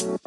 Welcome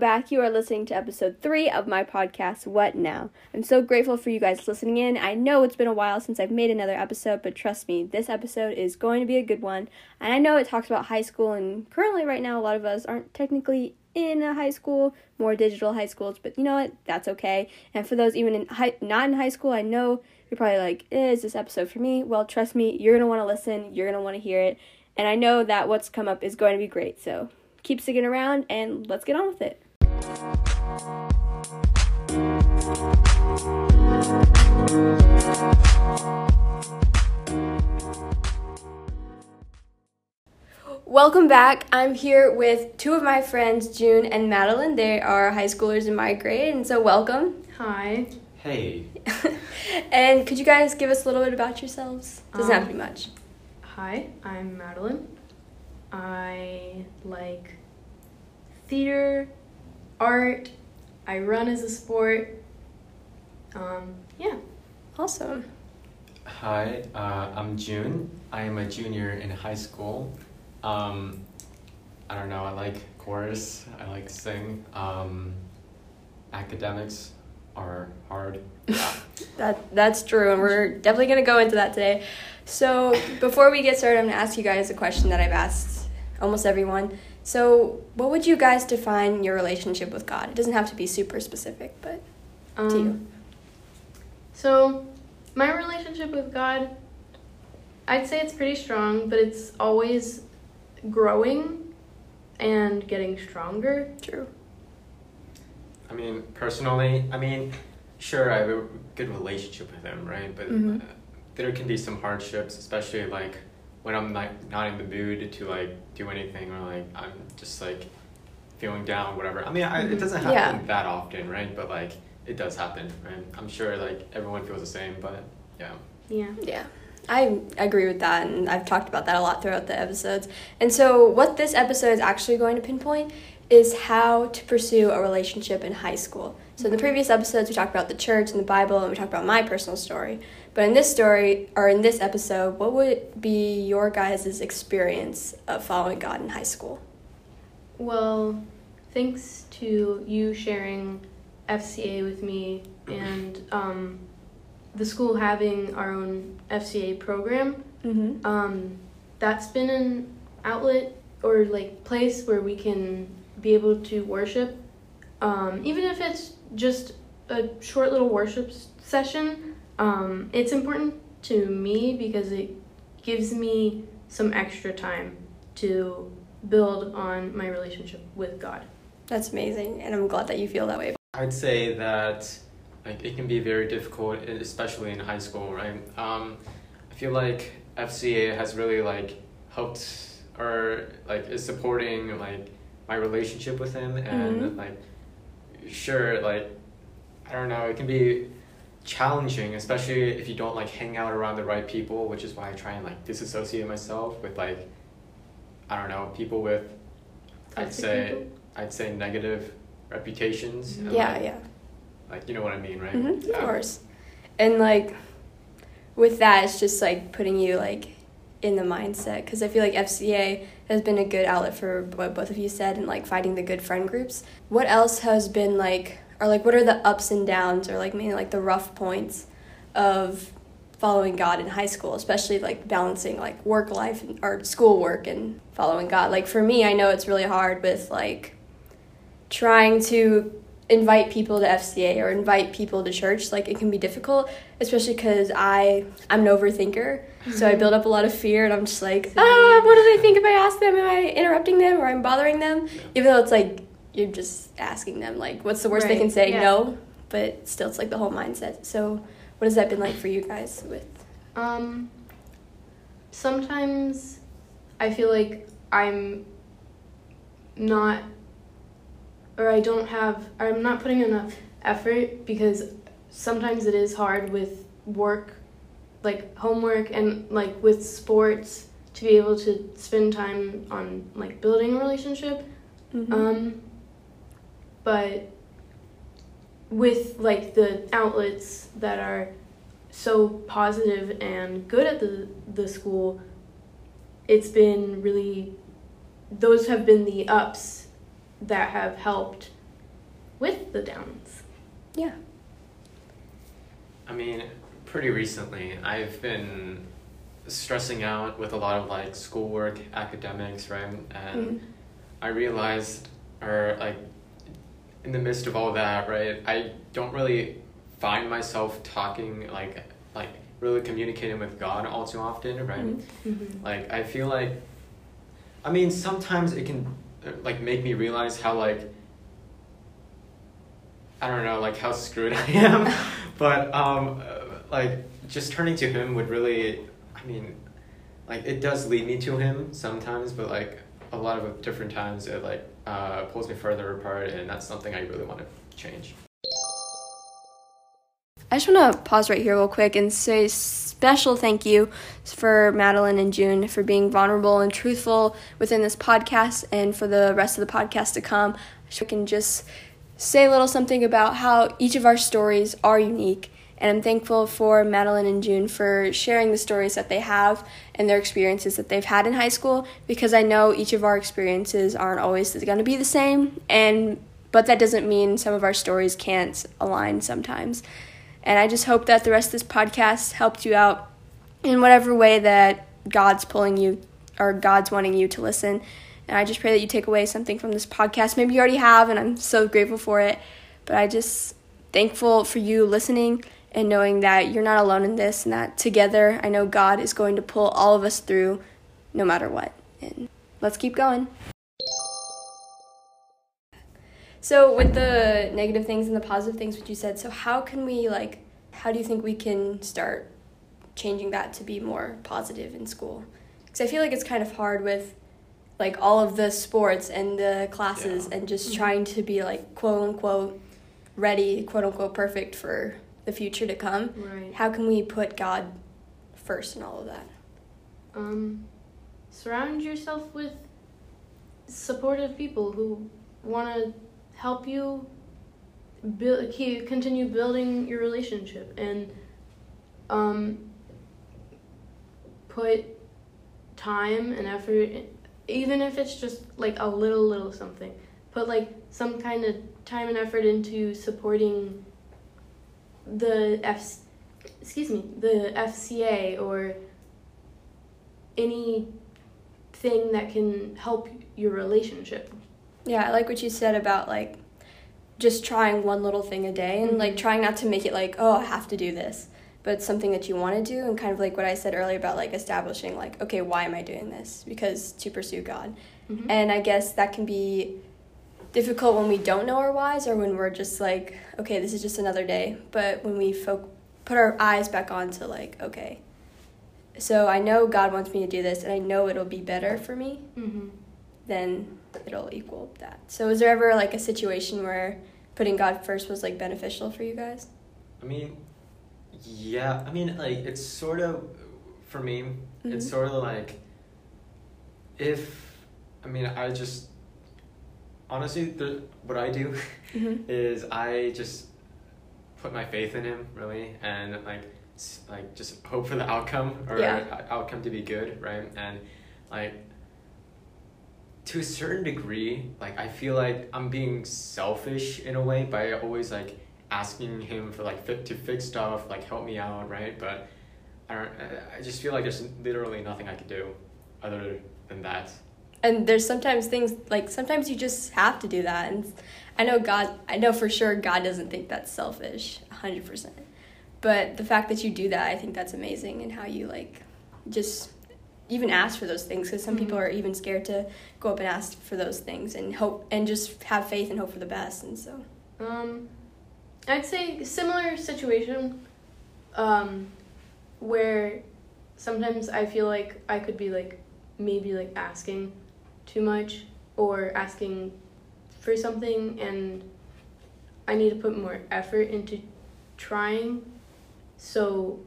back. You are listening to episode three of my podcast, What Now? I'm so grateful for you guys listening in. I know it's been a while since I've made another episode, but trust me, this episode is going to be a good one. And I know it talks about high school, and currently, right now, a lot of us aren't technically in a high school, more digital high schools, but you know what? That's okay. And for those even in high, not in high school, I know you're probably like, eh, is this episode for me? Well, trust me, you're going to want to listen, you're going to want to hear it. And I know that what's come up is going to be great. So keep sticking around and let's get on with it. Welcome back. I'm here with two of my friends, June and Madeline. They are high schoolers in my grade, and so welcome. Hi. Hey. and could you guys give us a little bit about yourselves? Doesn't have to be Um, much. Hi, I'm Madeline. I like theater, art. I run as a sport. Um, yeah. Awesome. Hi, uh, I'm June. I am a junior in high school. Um, I don't know, I like chorus, I like to sing. Um, academics are hard. That that's true, and we're definitely gonna go into that today. So before we get started, I'm gonna ask you guys a question that I've asked almost everyone. So, what would you guys define your relationship with God? It doesn't have to be super specific, but Um, to you. So, my relationship with God, I'd say it's pretty strong, but it's always growing and getting stronger. True. I mean, personally, I mean, sure, I have a good relationship with him, right? But Mhm. uh, there can be some hardships, especially like when I'm like not in the mood to like do anything or like I'm just like feeling down, whatever. I mean, I, it Mhm. doesn't happen Yeah. that often, right? But like it does happen, right? I'm sure like everyone feels the same, but yeah. Yeah. Yeah. I agree with that, and I've talked about that a lot throughout the episodes. And so, what this episode is actually going to pinpoint is how to pursue a relationship in high school. So, in the previous episodes, we talked about the church and the Bible, and we talked about my personal story. But in this story, or in this episode, what would be your guys' experience of following God in high school? Well, thanks to you sharing FCA with me and um, the school having our own FCA program, Mm-hmm. um, that's been an outlet or like place where we can be able to worship, um, even if it's just a short little worship session. Um, it's important to me because it gives me some extra time to build on my relationship with God. That's amazing, and I'm glad that you feel that way. I'd say that like it can be very difficult, especially in high school, right? Um, I feel like FCA has really like helped or like is supporting like my relationship with him, and Mhm. like sure, like I don't know, it can be challenging, especially if you don't like hang out around the right people, which is why I try and like disassociate myself with like I don't know people with I'd say people. I'd say negative reputations. and, Yeah, like, yeah. like you know what I mean, right? hmm of course. And like with that, it's just like putting you like in the mindset because I feel like FCA has been a good outlet for what both of you said and like finding the good friend groups. What else has been like, or like what are the ups and downs or like maybe like the rough points of following God in high school, especially like balancing like work life and, or school work and following God. Like for me, I know it's really hard with like trying to invite people to FCA or invite people to church, like it can be difficult, especially because I I'm an overthinker, so I build up a lot of fear, and I'm just like, ah, what do they think if I ask them? Am I interrupting them or I'm bothering them? Even though it's like you're just asking them, like, what's the worst they can say? yeah. No, but still, it's like the whole mindset. So, what has that been like for you guys? With Um, sometimes I feel like I'm not, or I don't have, I'm not putting enough effort because sometimes it is hard with work, like homework and like with sports to be able to spend time on like building a relationship. Mm-hmm. Um, but with like the outlets that are so positive and good at the the school, it's been really those have been the ups that have helped with the downs. Yeah. I mean, pretty recently, I've been stressing out with a lot of like schoolwork, academics, right? And Mhm. I realized, or like, in the midst of all that, right, I don't really find myself talking like, like really communicating with God all too often, right? Mhm. Mm-hmm. Like I feel like, I mean, sometimes it can like make me realize how like. I don't know, like how screwed I am, but um, uh, like just turning to him would really, I mean, like it does lead me to him sometimes, but like a lot of different times it like uh, pulls me further apart, and that's something I really want to change. I just want to pause right here real quick and say special thank you for Madeline and June for being vulnerable and truthful within this podcast and for the rest of the podcast to come. I can just say a little something about how each of our stories are unique. And I'm thankful for Madeline and June for sharing the stories that they have and their experiences that they've had in high school because I know each of our experiences aren't always going to be the same and but that doesn't mean some of our stories can't align sometimes. And I just hope that the rest of this podcast helped you out in whatever way that God's pulling you or God's wanting you to listen. And I just pray that you take away something from this podcast. Maybe you already have, and I'm so grateful for it. But I just thankful for you listening and knowing that you're not alone in this and that together I know God is going to pull all of us through no matter what. And let's keep going. So with the negative things and the positive things which you said, so how can we like how do you think we can start changing that to be more positive in school? Cuz I feel like it's kind of hard with like all of the sports and the classes Yeah. and just Mhm. trying to be like quote unquote ready, quote unquote perfect for the future to come. Right. How can we put God first in all of that? Um, surround yourself with supportive people who want to help you build, continue building your relationship and um, put time and effort, even if it's just like a little, little something. Put like some kind of time and effort into supporting the F, excuse me, the FCA or anything that can help your relationship. Yeah, I like what you said about like just trying one little thing a day and like Mhm. trying not to make it like, oh, I have to do this, but it's something that you want to do and kind of like what I said earlier about like establishing like, okay, why am I doing this? Because to pursue God. Mm-hmm. And I guess that can be difficult when we don't know our whys or when we're just like, okay, this is just another day. But when we fo- put our eyes back on to like, okay, so I know God wants me to do this and I know it'll be better for me, mm-hmm. then it'll equal that. So was there ever like a situation where putting God first was like beneficial for you guys? I mean, yeah. I mean, like it's sort of for me. It's Mhm. sort of like if I mean I just honestly the what I do Mm-hmm. is I just put my faith in him really and like like just hope for the outcome or Yeah. outcome to be good right and like to a certain degree like I feel like I'm being selfish in a way by always like asking him for like fit to fix stuff like help me out right but I don't I- just feel like there's literally nothing I could do other than that And there's sometimes things like sometimes you just have to do that. And I know God, I know for sure God doesn't think that's selfish, 100%. But the fact that you do that, I think that's amazing and how you like just even ask for those things because some Mhm. people are even scared to go up and ask for those things and hope and just have faith and hope for the best. And so, Um, I'd say similar situation, um, where sometimes I feel like I could be like maybe like asking too much or asking for something and I need to put more effort into trying so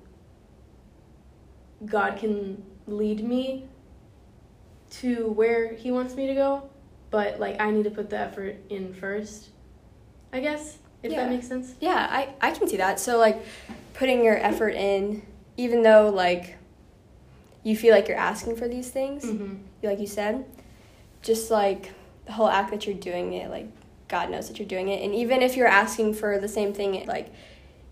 God can lead me to where he wants me to go but like I need to put the effort in first I guess If Yeah. that makes sense. Yeah, I, I can see that. So like putting your effort in, even though like you feel like you're asking for these things, Mm-hmm. like you said, just like the whole act that you're doing it, like God knows that you're doing it. And even if you're asking for the same thing, like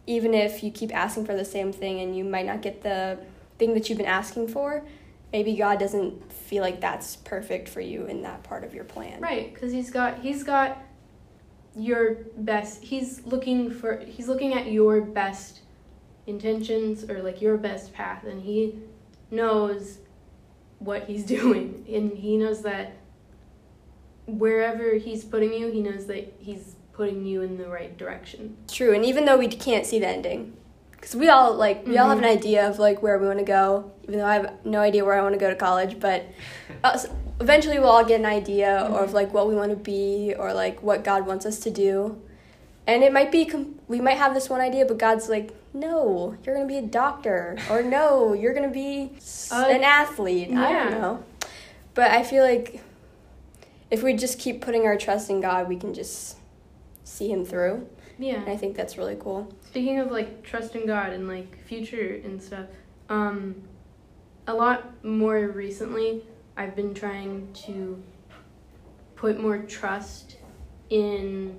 even if you keep asking for the same thing and you might not get the thing that you've been asking for, maybe God doesn't feel like that's perfect for you in that part of your plan. Right, because he's got he's got your best. He's looking for he's looking at your best intentions or like your best path, and he knows what he's doing, and he knows that wherever he's putting you, he knows that he's putting you in the right direction. True, and even though we can't see the ending, because we all like we all have an Mhm. idea of like where we want to go. Even though I have no idea where I want to go to college, but uh, s- eventually we'll all get an idea Mhm. of like what we want to be or like what God wants us to do. And it might be com- we might have this one idea, but God's like, no, you're gonna be a doctor, or no, you're gonna be s- Uh, an athlete. I don't know, but I feel like if we just keep putting our trust in God, we can just see Him through. Yeah. And I think that's really cool. Speaking of like trust in God and like future and stuff, um, a lot more recently, I've been trying to put more trust in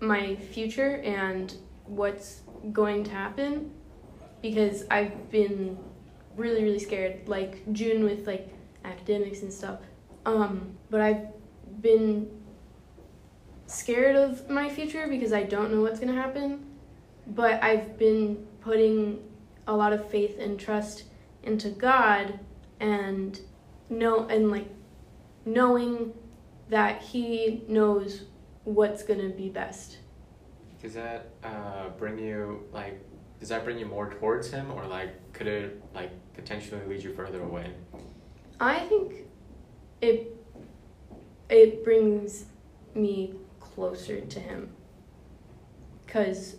my future and what's going to happen because I've been really really scared like June with like academics and stuff um but I've been scared of my future because I don't know what's going to happen but I've been putting a lot of faith and trust into God and know and like knowing that he knows what's going to be best Does that uh, bring you like? Does that bring you more towards him, or like could it like potentially lead you further away? I think it it brings me closer to him cuz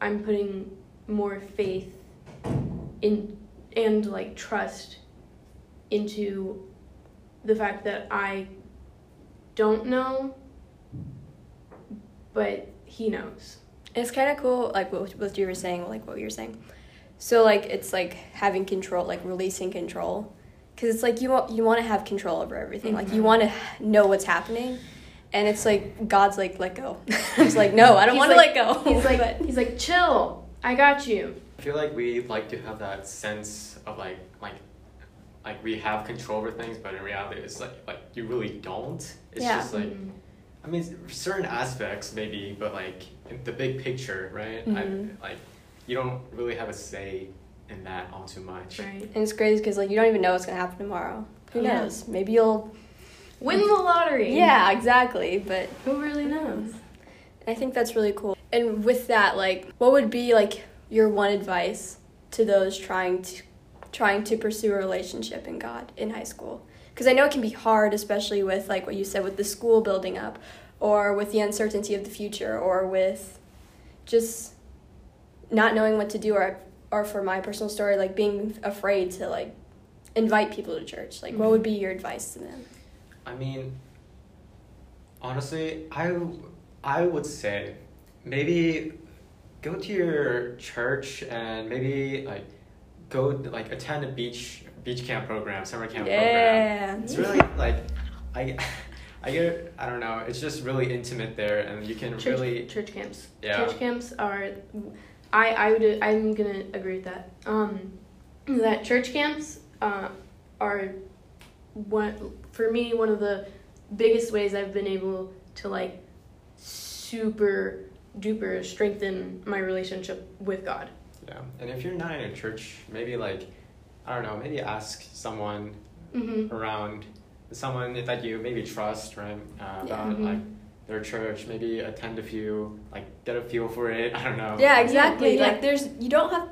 I'm putting more faith in and like trust into the fact that I don't know but he knows. It's kind of cool, like what, what you were saying, like what you were saying. So like it's like having control, like releasing control, because it's like you want you want to have control over everything. Mm-hmm. Like you want to know what's happening, and it's like God's like let go. it's like no, I don't He's want to like- let go. He's like But- he's like chill. I got you. I feel like we like to have that sense of like like like we have control over things, but in reality, it's like like you really don't. It's Yeah. just like Mhm. I mean, certain aspects maybe, but like in the big picture, right? Mhm. I, like you don't really have a say in that all too much. right. and it's crazy because like you don't even know what's gonna happen tomorrow. Who Yeah. knows? Maybe you'll. Win the lottery. Yeah, exactly. But Who really knows? I think that's really cool. And with that, like, what would be like your one advice to those trying to trying to pursue a relationship in God in high school? Because I know it can be hard, especially with like what you said with the school building up, or with the uncertainty of the future, or with just not knowing what to do, or or for my personal story, like being afraid to like invite people to church. Like, what would mm-hmm. be your advice to them? I mean, honestly, I I would say maybe go to your church and maybe like go like attend a beach beach camp program, summer camp program. Yeah. It's really like I I get I don't know. It's just really intimate there, and you can Church, really church camps. Yeah. Church camps are, I I would I'm gonna agree with that. Um, that church camps uh, are one for me one of the biggest ways I've been able to like super duper strengthen my relationship with God. yeah. And if you're not in a church, maybe like I don't know. Maybe ask someone Mm-hmm. around someone that you maybe trust, right? Uh, Yeah. about Mhm. like their church, maybe attend a few, like get a feel for it. I don't know. Yeah, exactly. Yeah, yeah. Like there's you don't have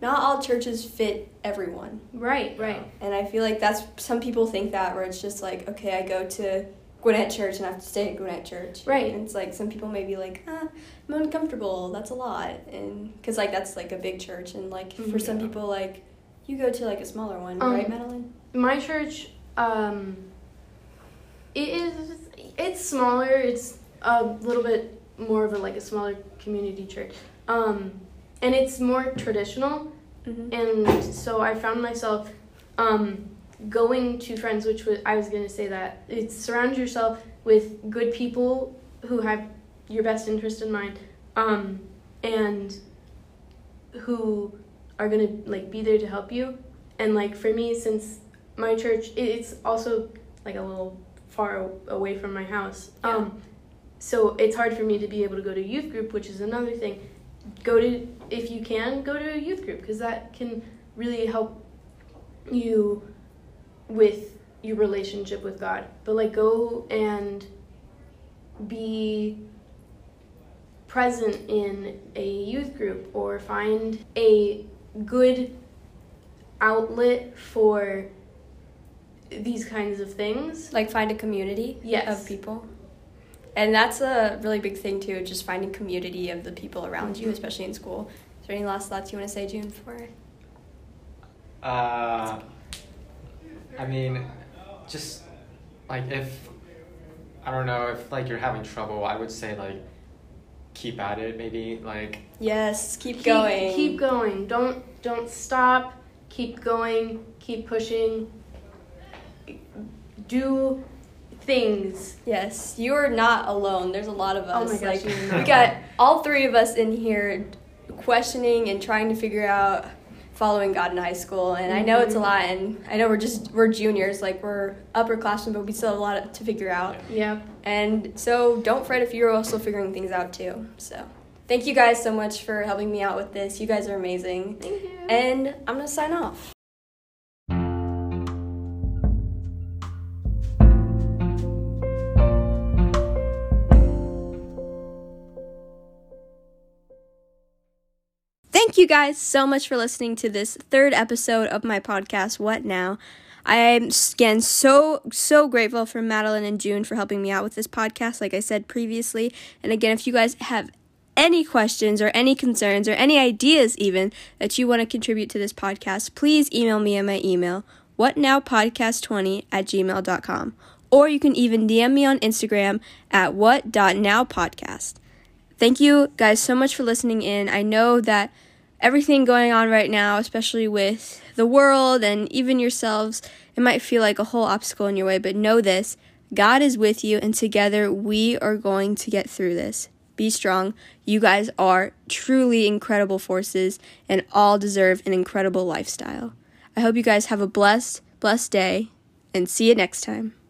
not all churches fit everyone. Right, right. And I feel like that's some people think that where it's just like, okay, I go to Gwinnett Church and I have to stay at Gwinnett Church. Right. And it's like some people may be like, ah, I'm uncomfortable. That's a lot. And because like that's like a big church. And like for Mhm. some Yeah. people, like you go to like a smaller one, Um, right, Madeline? my church um it is it's smaller it's a little bit more of a like a smaller community church, um, and it's more traditional. Mhm. And so I found myself um, going to friends, which was I was gonna say that it's surround yourself with good people who have your best interest in mind, um, and who are gonna like be there to help you. And like for me, since my church, it's also like a little far away from my house. Yeah. Um, so it's hard for me to be able to go to youth group, which is another thing. Go to if you can go to a youth group because that can really help you with your relationship with God. But like go and be present in a youth group or find a good outlet for these kinds of things. Like find a community Yes. of people. And that's a really big thing too, just finding community of the people around you, Mhm. especially in school. Is there any last thoughts you want to say, June, before? Uh, I mean, just like if I don't know if like you're having trouble, I would say like keep at it. Maybe like Yes, keep, Keep going. Keep going. Don't don't stop. Keep going. Keep pushing. Do things. Yes, you are not alone. There's a lot of us. Oh us. my gosh, like you're we got all three of us in here questioning and trying to figure out following God in high school. And I know it's a Mhm. lot and I know we're just we're juniors, like we're upperclassmen, but we still have a lot to figure out. Yep. And so don't fret if you're also figuring things out too. So thank you guys so much for helping me out with this. You guys are amazing. Thank you. And I'm gonna sign off. You guys so much for listening to this third episode of my podcast, What Now? I'm again so so grateful for Madeline and June for helping me out with this podcast, like I said previously. And again, if you guys have any questions or any concerns or any ideas even that you want to contribute to this podcast, please email me at my email, whatnowpodcast20 at gmail.com. Or you can even DM me on Instagram at what.nowpodcast. Thank you guys so much for listening in. I know that everything going on right now, especially with the world and even yourselves, it might feel like a whole obstacle in your way, but know this God is with you, and together we are going to get through this. Be strong. You guys are truly incredible forces and all deserve an incredible lifestyle. I hope you guys have a blessed, blessed day, and see you next time.